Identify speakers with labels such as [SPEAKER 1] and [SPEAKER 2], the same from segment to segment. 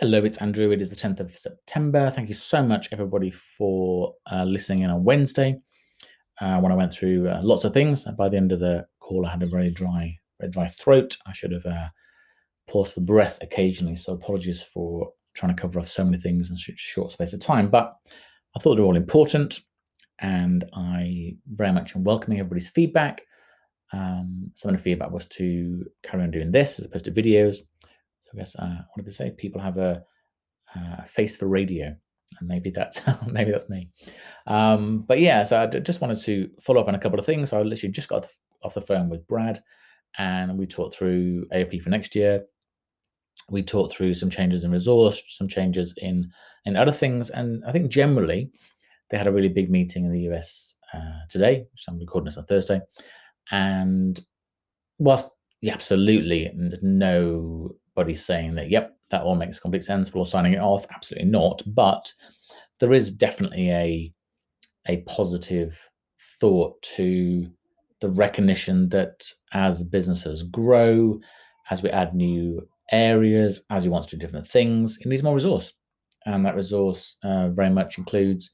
[SPEAKER 1] Hello, it's Andrew. It is the 10th of September. Thank you so much, everybody, for uh, listening in on Wednesday uh, when I went through uh, lots of things. By the end of the call, I had a very dry, very dry throat. I should have uh, paused for breath occasionally. So apologies for trying to cover off so many things in such a short space of time. But I thought they were all important, and I very much am welcoming everybody's feedback. Um, some of the feedback was to carry on doing this as opposed to videos. I guess uh, what did they say? People have a, a face for radio, and maybe that's maybe that's me. Um, but yeah, so I just wanted to follow up on a couple of things. So I literally just got off the phone with Brad, and we talked through AOP for next year. We talked through some changes in resource, some changes in in other things, and I think generally they had a really big meeting in the US uh, today, which I'm recording this on Thursday, and whilst yeah, absolutely no saying that, yep, that all makes complete sense, we're all signing it off. Absolutely not. But there is definitely a a positive thought to the recognition that as businesses grow, as we add new areas, as he wants to do different things, he needs more resource. And that resource uh, very much includes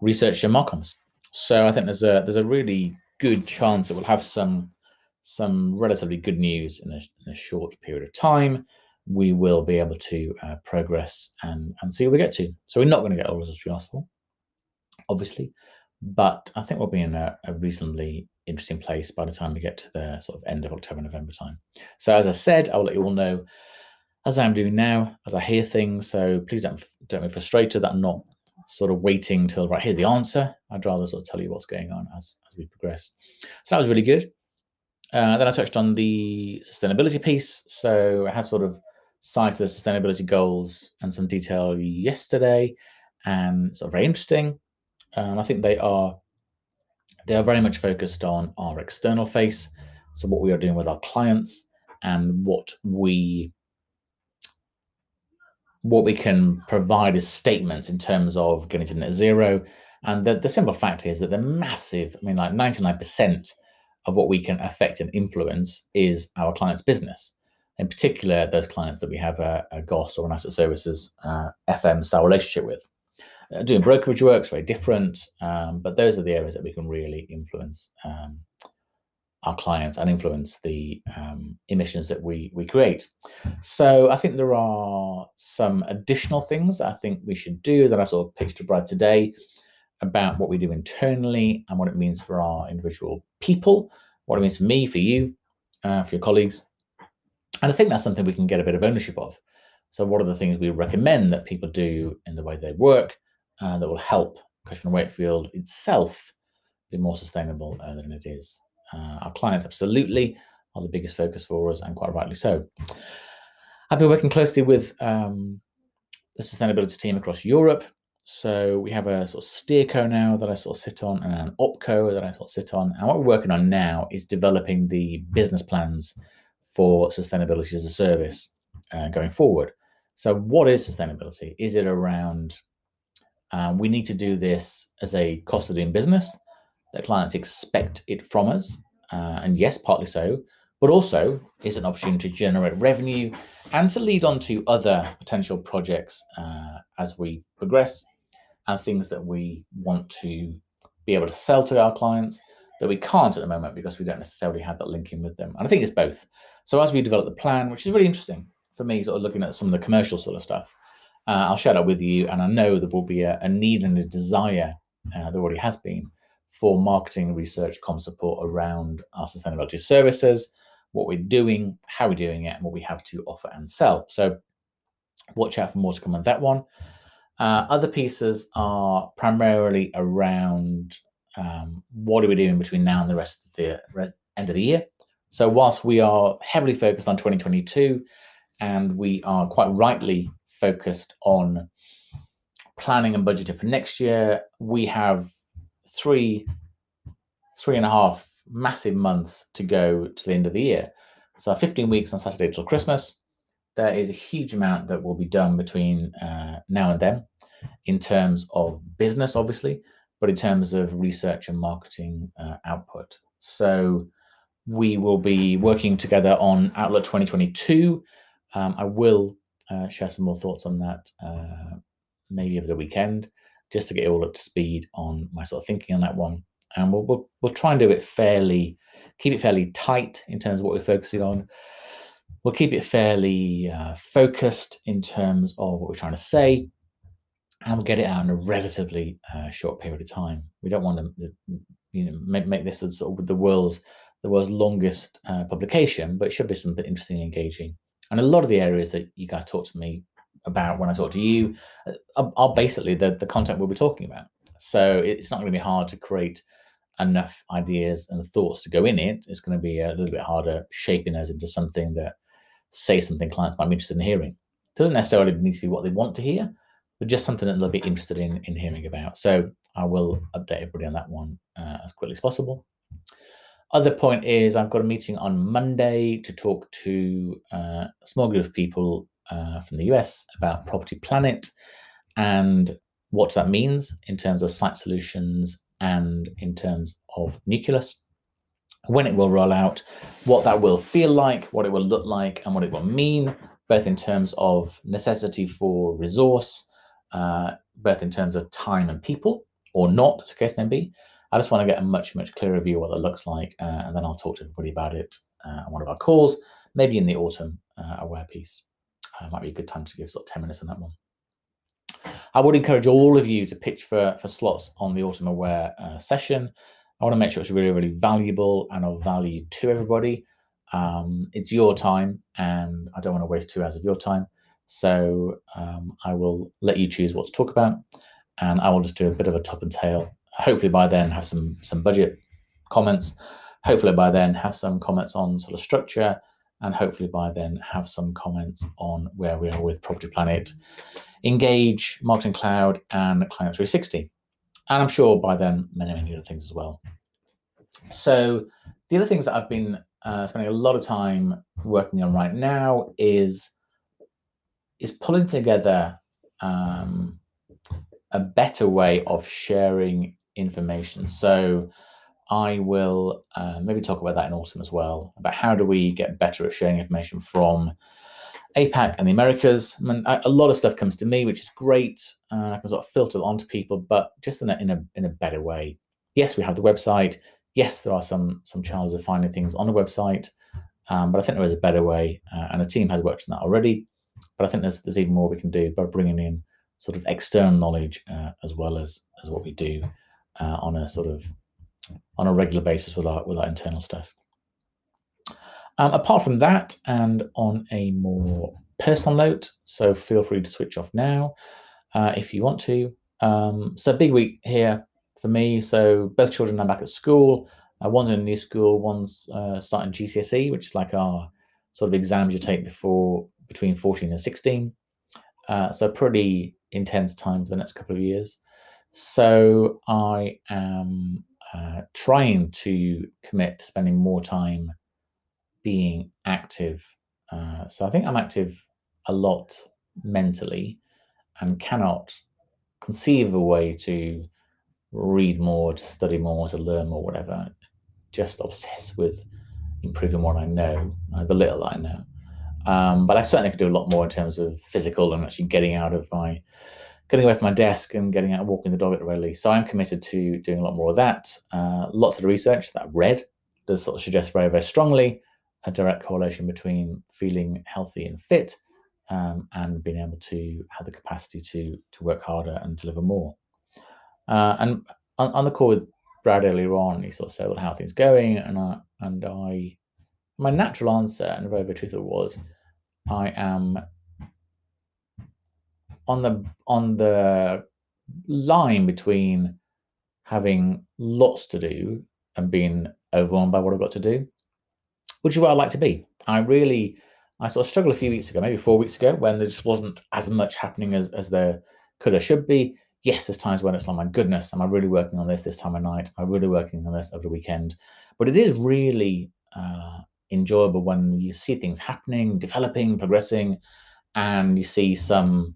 [SPEAKER 1] research and marcoms. So I think there's a there's a really good chance that we'll have some some relatively good news in a, in a short period of time we will be able to uh, progress and, and see where we get to. So we're not going to get all the results we asked for, obviously, but I think we'll be in a, a, reasonably interesting place by the time we get to the sort of end of October, November time. So as I said, I'll let you all know as I'm doing now, as I hear things. So please don't don't be frustrated that I'm not sort of waiting till right here's the answer. I'd rather sort of tell you what's going on as as we progress. So that was really good. Uh, then I touched on the sustainability piece. So I had sort of side the sustainability goals and some detail yesterday, and sort of very interesting. Um, I think they are they are very much focused on our external face, so what we are doing with our clients and what we what we can provide as statements in terms of getting to net zero. And the, the simple fact is that the massive, I mean, like 99% of what we can affect and influence is our client's business in particular those clients that we have a, a GOS or an asset services uh, FM style relationship with. Uh, doing brokerage work is very different, um, but those are the areas that we can really influence um, our clients and influence the um, emissions that we we create. So I think there are some additional things I think we should do that I sort of pitched to Brad today about what we do internally and what it means for our individual people, what it means for me, for you, uh, for your colleagues, and I think that's something we can get a bit of ownership of. So, what are the things we recommend that people do in the way they work uh, that will help Cushman Wakefield itself be more sustainable uh, than it is? Uh, our clients absolutely are the biggest focus for us, and quite rightly so. I've been working closely with um, the sustainability team across Europe. So we have a sort of steerco now that I sort of sit on, and an opco that I sort of sit on. And what we're working on now is developing the business plans for sustainability as a service uh, going forward. So, what is sustainability? Is it around um, we need to do this as a cost of doing business that clients expect it from us? Uh, and yes, partly so, but also is an opportunity to generate revenue and to lead on to other potential projects uh, as we progress and things that we want to be able to sell to our clients that we can't at the moment because we don't necessarily have that linking with them. And I think it's both. So as we develop the plan, which is really interesting for me, sort of looking at some of the commercial sort of stuff, uh, I'll share that with you. And I know there will be a, a need and a desire, uh, there already has been, for marketing, research, com support around our sustainability services, what we're doing, how we're doing it, and what we have to offer and sell. So watch out for more to come on that one. Uh, other pieces are primarily around um, what are we doing between now and the rest of the rest, end of the year. So, whilst we are heavily focused on 2022 and we are quite rightly focused on planning and budgeting for next year, we have three, three and a half massive months to go to the end of the year. So, 15 weeks on Saturday till Christmas. There is a huge amount that will be done between uh, now and then in terms of business, obviously, but in terms of research and marketing uh, output. So, we will be working together on Outlook 2022. Um, I will uh, share some more thoughts on that uh, maybe over the weekend, just to get you all up to speed on my sort of thinking on that one. And we'll, we'll, we'll try and do it fairly, keep it fairly tight in terms of what we're focusing on. We'll keep it fairly uh, focused in terms of what we're trying to say, and we'll get it out in a relatively uh, short period of time. We don't want to, you know, make, make this sort of the world's the world's longest uh, publication, but it should be something interesting and engaging. And a lot of the areas that you guys talk to me about when I talk to you uh, are, are basically the, the content we'll be talking about. So it's not going to be hard to create enough ideas and thoughts to go in it. It's going to be a little bit harder shaping those into something that say something clients might be interested in hearing. It doesn't necessarily need to be what they want to hear, but just something that they'll be interested in in hearing about. So I will update everybody on that one uh, as quickly as possible. Other point is I've got a meeting on Monday to talk to uh, a small group of people uh, from the US about Property Planet and what that means in terms of site solutions and in terms of Nucleus, when it will roll out, what that will feel like, what it will look like, and what it will mean, both in terms of necessity for resource, uh, both in terms of time and people, or not, as the case may be, I just want to get a much, much clearer view of what that looks like, uh, and then I'll talk to everybody about it uh, on one of our calls, maybe in the autumn uh, aware piece. Uh, might be a good time to give sort of 10 minutes on that one. I would encourage all of you to pitch for, for slots on the autumn aware uh, session. I want to make sure it's really, really valuable and of value to everybody. Um, it's your time, and I don't want to waste two hours of your time. So um, I will let you choose what to talk about, and I will just do a bit of a top and tail hopefully by then have some some budget comments. Hopefully by then have some comments on sort of structure, and hopefully by then have some comments on where we are with Property Planet, Engage, Marketing Cloud, and Client 360. And I'm sure by then many many other things as well. So the other things that I've been uh, spending a lot of time working on right now is is pulling together um, a better way of sharing information. So I will uh, maybe talk about that in autumn as well about how do we get better at sharing information from APAC and the Americas. I mean, a lot of stuff comes to me, which is great. Uh, I can sort of filter onto people, but just in a, in a in a better way. Yes, we have the website. Yes, there are some some challenges of finding things on the website, um, but I think there is a better way, uh, and the team has worked on that already. But I think there's there's even more we can do by bringing in sort of external knowledge uh, as well as as what we do uh, on a sort of on a regular basis with our with our internal stuff. Um, apart from that, and on a more personal note, so feel free to switch off now uh, if you want to. Um, so big week here for me. So both children are back at school. Uh, one's in a new school. One's uh, starting GCSE, which is like our sort of exams you take before between 14 and 16. Uh, so pretty intense time for the next couple of years. So I am uh, trying to commit to spending more time being active. Uh, so I think I'm active a lot mentally and cannot conceive a way to read more, to study more, to learn more, whatever. Just obsessed with improving what I know, uh, the little I know. Um, but I certainly could do a lot more in terms of physical and actually getting out of my getting away from my desk and getting out and walking the dog at the very least. So I'm committed to doing a lot more of that. Uh, lots of the research that I've read does sort of suggest very, very strongly a direct correlation between feeling healthy and fit um, and being able to have the capacity to to work harder and deliver more. Uh, and on, on, the call with Brad earlier on, he sort of said, "Well, how things going?" And I and I, my natural answer and the very, very truthful was, I am on the on the line between having lots to do and being overwhelmed by what I've got to do, which is where I like to be. I really, I sort of struggled a few weeks ago, maybe four weeks ago, when there just wasn't as much happening as, as there could or should be. Yes, there's times when it's like, my goodness, am I really working on this this time of night? Am I really working on this over the weekend? But it is really uh, enjoyable when you see things happening, developing, progressing, and you see some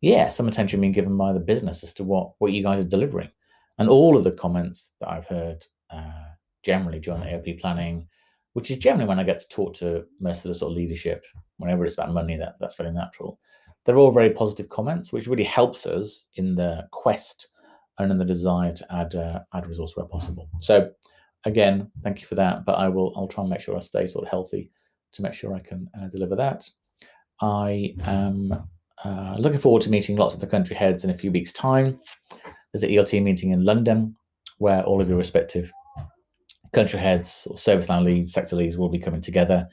[SPEAKER 1] yeah, some attention being given by the business as to what what you guys are delivering. And all of the comments that I've heard uh, generally during the AOP planning which is generally when I get to talk to most of the sort of leadership, whenever it's about money, that, that's very natural. They're all very positive comments, which really helps us in the quest and in the desire to add uh, add resource where possible. So again, thank you for that. But I will I'll try and make sure I stay sort of healthy to make sure I can uh, deliver that. I am uh, looking forward to meeting lots of the country heads in a few weeks' time. There's an ELT meeting in London where all of your respective country heads or service line leads, sector leads will be coming together.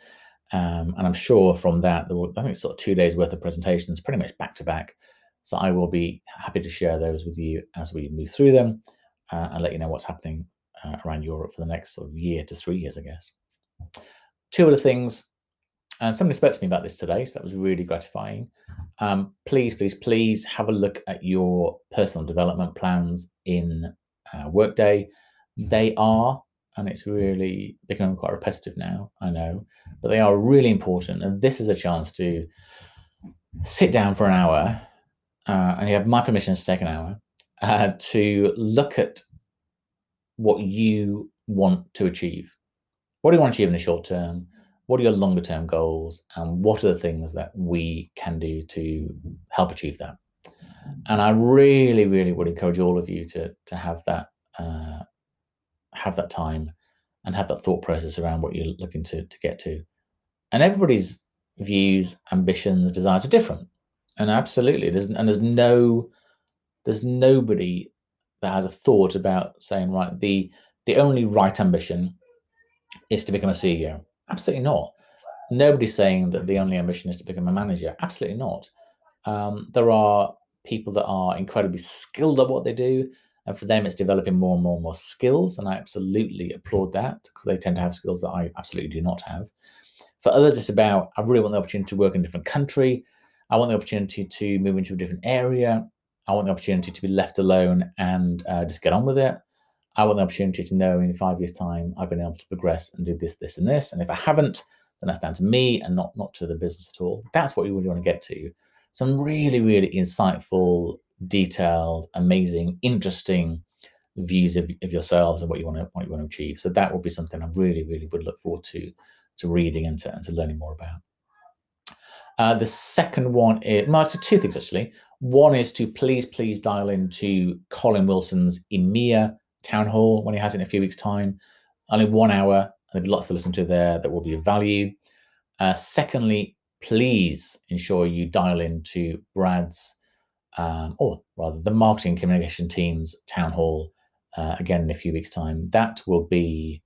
[SPEAKER 1] Um, and I'm sure from that, there will, I think it's sort of two days worth of presentations, pretty much back to back. So I will be happy to share those with you as we move through them uh, and let you know what's happening uh, around Europe for the next sort of year to three years, I guess. Two other things, and somebody spoke to me about this today, so that was really gratifying. Um, please, please, please have a look at your personal development plans in uh, Workday. They are, and it's really becoming quite repetitive now, I know, but they are really important. And this is a chance to sit down for an hour, uh, and you have my permission to take an hour, uh, to look at what you want to achieve. What do you want to achieve in the short term? What are your longer term goals? And what are the things that we can do to help achieve that? And I really, really would encourage all of you to to have that uh, have that time and have that thought process around what you're looking to to get to. And everybody's views, ambitions, desires are different. And absolutely, there's and there's no there's nobody that has a thought about saying, right, the the only right ambition is to become a CEO. Absolutely not. Nobody's saying that the only ambition is to become a manager. Absolutely not. Um, there are people that are incredibly skilled at what they do, and for them, it's developing more and more and more skills. And I absolutely applaud that because they tend to have skills that I absolutely do not have. For others, it's about I really want the opportunity to work in a different country. I want the opportunity to move into a different area. I want the opportunity to be left alone and uh, just get on with it. I want the opportunity to know in five years' time I've been able to progress and do this, this, and this. And if I haven't, then that's down to me and not not to the business at all. That's what you really want to get to. Some really, really insightful, detailed, amazing, interesting views of, of yourselves and what you want to what you want to achieve. So that will be something I really, really would look forward to to reading and to, and to learning more about. Uh, the second one is well, it's two things actually. One is to please, please dial into Colin Wilson's EMEA town hall when he has it in a few weeks' time. Only one hour. There'll be lots to listen to there that will be of value. Uh, secondly, please ensure you dial into Brad's, um, or rather the marketing communication team's town hall uh, again in a few weeks' time. That will be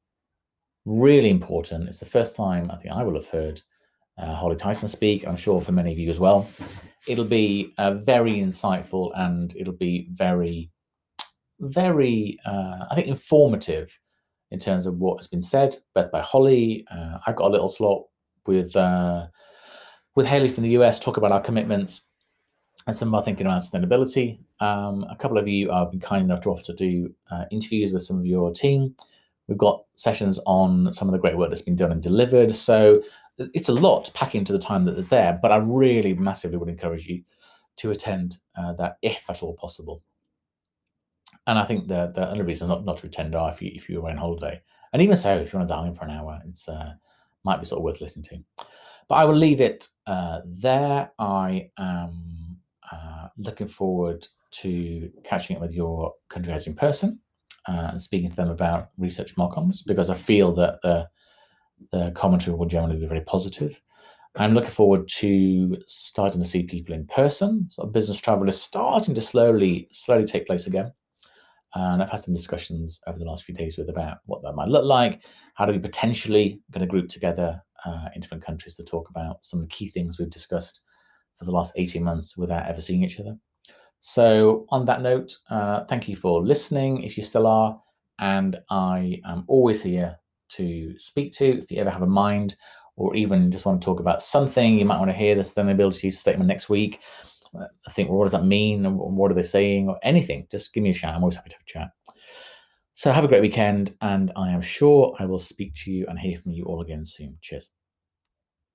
[SPEAKER 1] really important. It's the first time I think I will have heard uh, Holly Tyson speak. I'm sure for many of you as well. It'll be uh, very insightful and it'll be very, very, uh, I think, informative in terms of what has been said, both by Holly. Uh, I've got a little slot with uh, with Haley from the US, talk about our commitments and some of our thinking around sustainability. Um, a couple of you have been kind enough to offer to do uh, interviews with some of your team. We've got sessions on some of the great work that's been done and delivered. So it's a lot to pack into the time that is there, but I really massively would encourage you to attend uh, that if at all possible. And I think the the only reason not, not to attend are if you if you're away on holiday. And even so, if you want to dial in for an hour, it's uh, might be sort of worth listening to. But I will leave it uh, there. I am uh, looking forward to catching up with your country in person uh, and speaking to them about research Marcoms because I feel that the the commentary will generally be very positive. I'm looking forward to starting to see people in person. So business travel is starting to slowly, slowly take place again. And I've had some discussions over the last few days with about what that might look like. How do we potentially going to group together uh, in different countries to talk about some of the key things we've discussed for the last 18 months without ever seeing each other. So on that note, uh, thank you for listening if you still are. And I am always here to speak to, if you ever have a mind or even just want to talk about something, you might want to hear the sustainability statement next week. I think, what does that mean? What are they saying? Or anything, just give me a shout. I'm always happy to have a chat. So have a great weekend, and I am sure I will speak to you and hear from you all again soon. Cheers.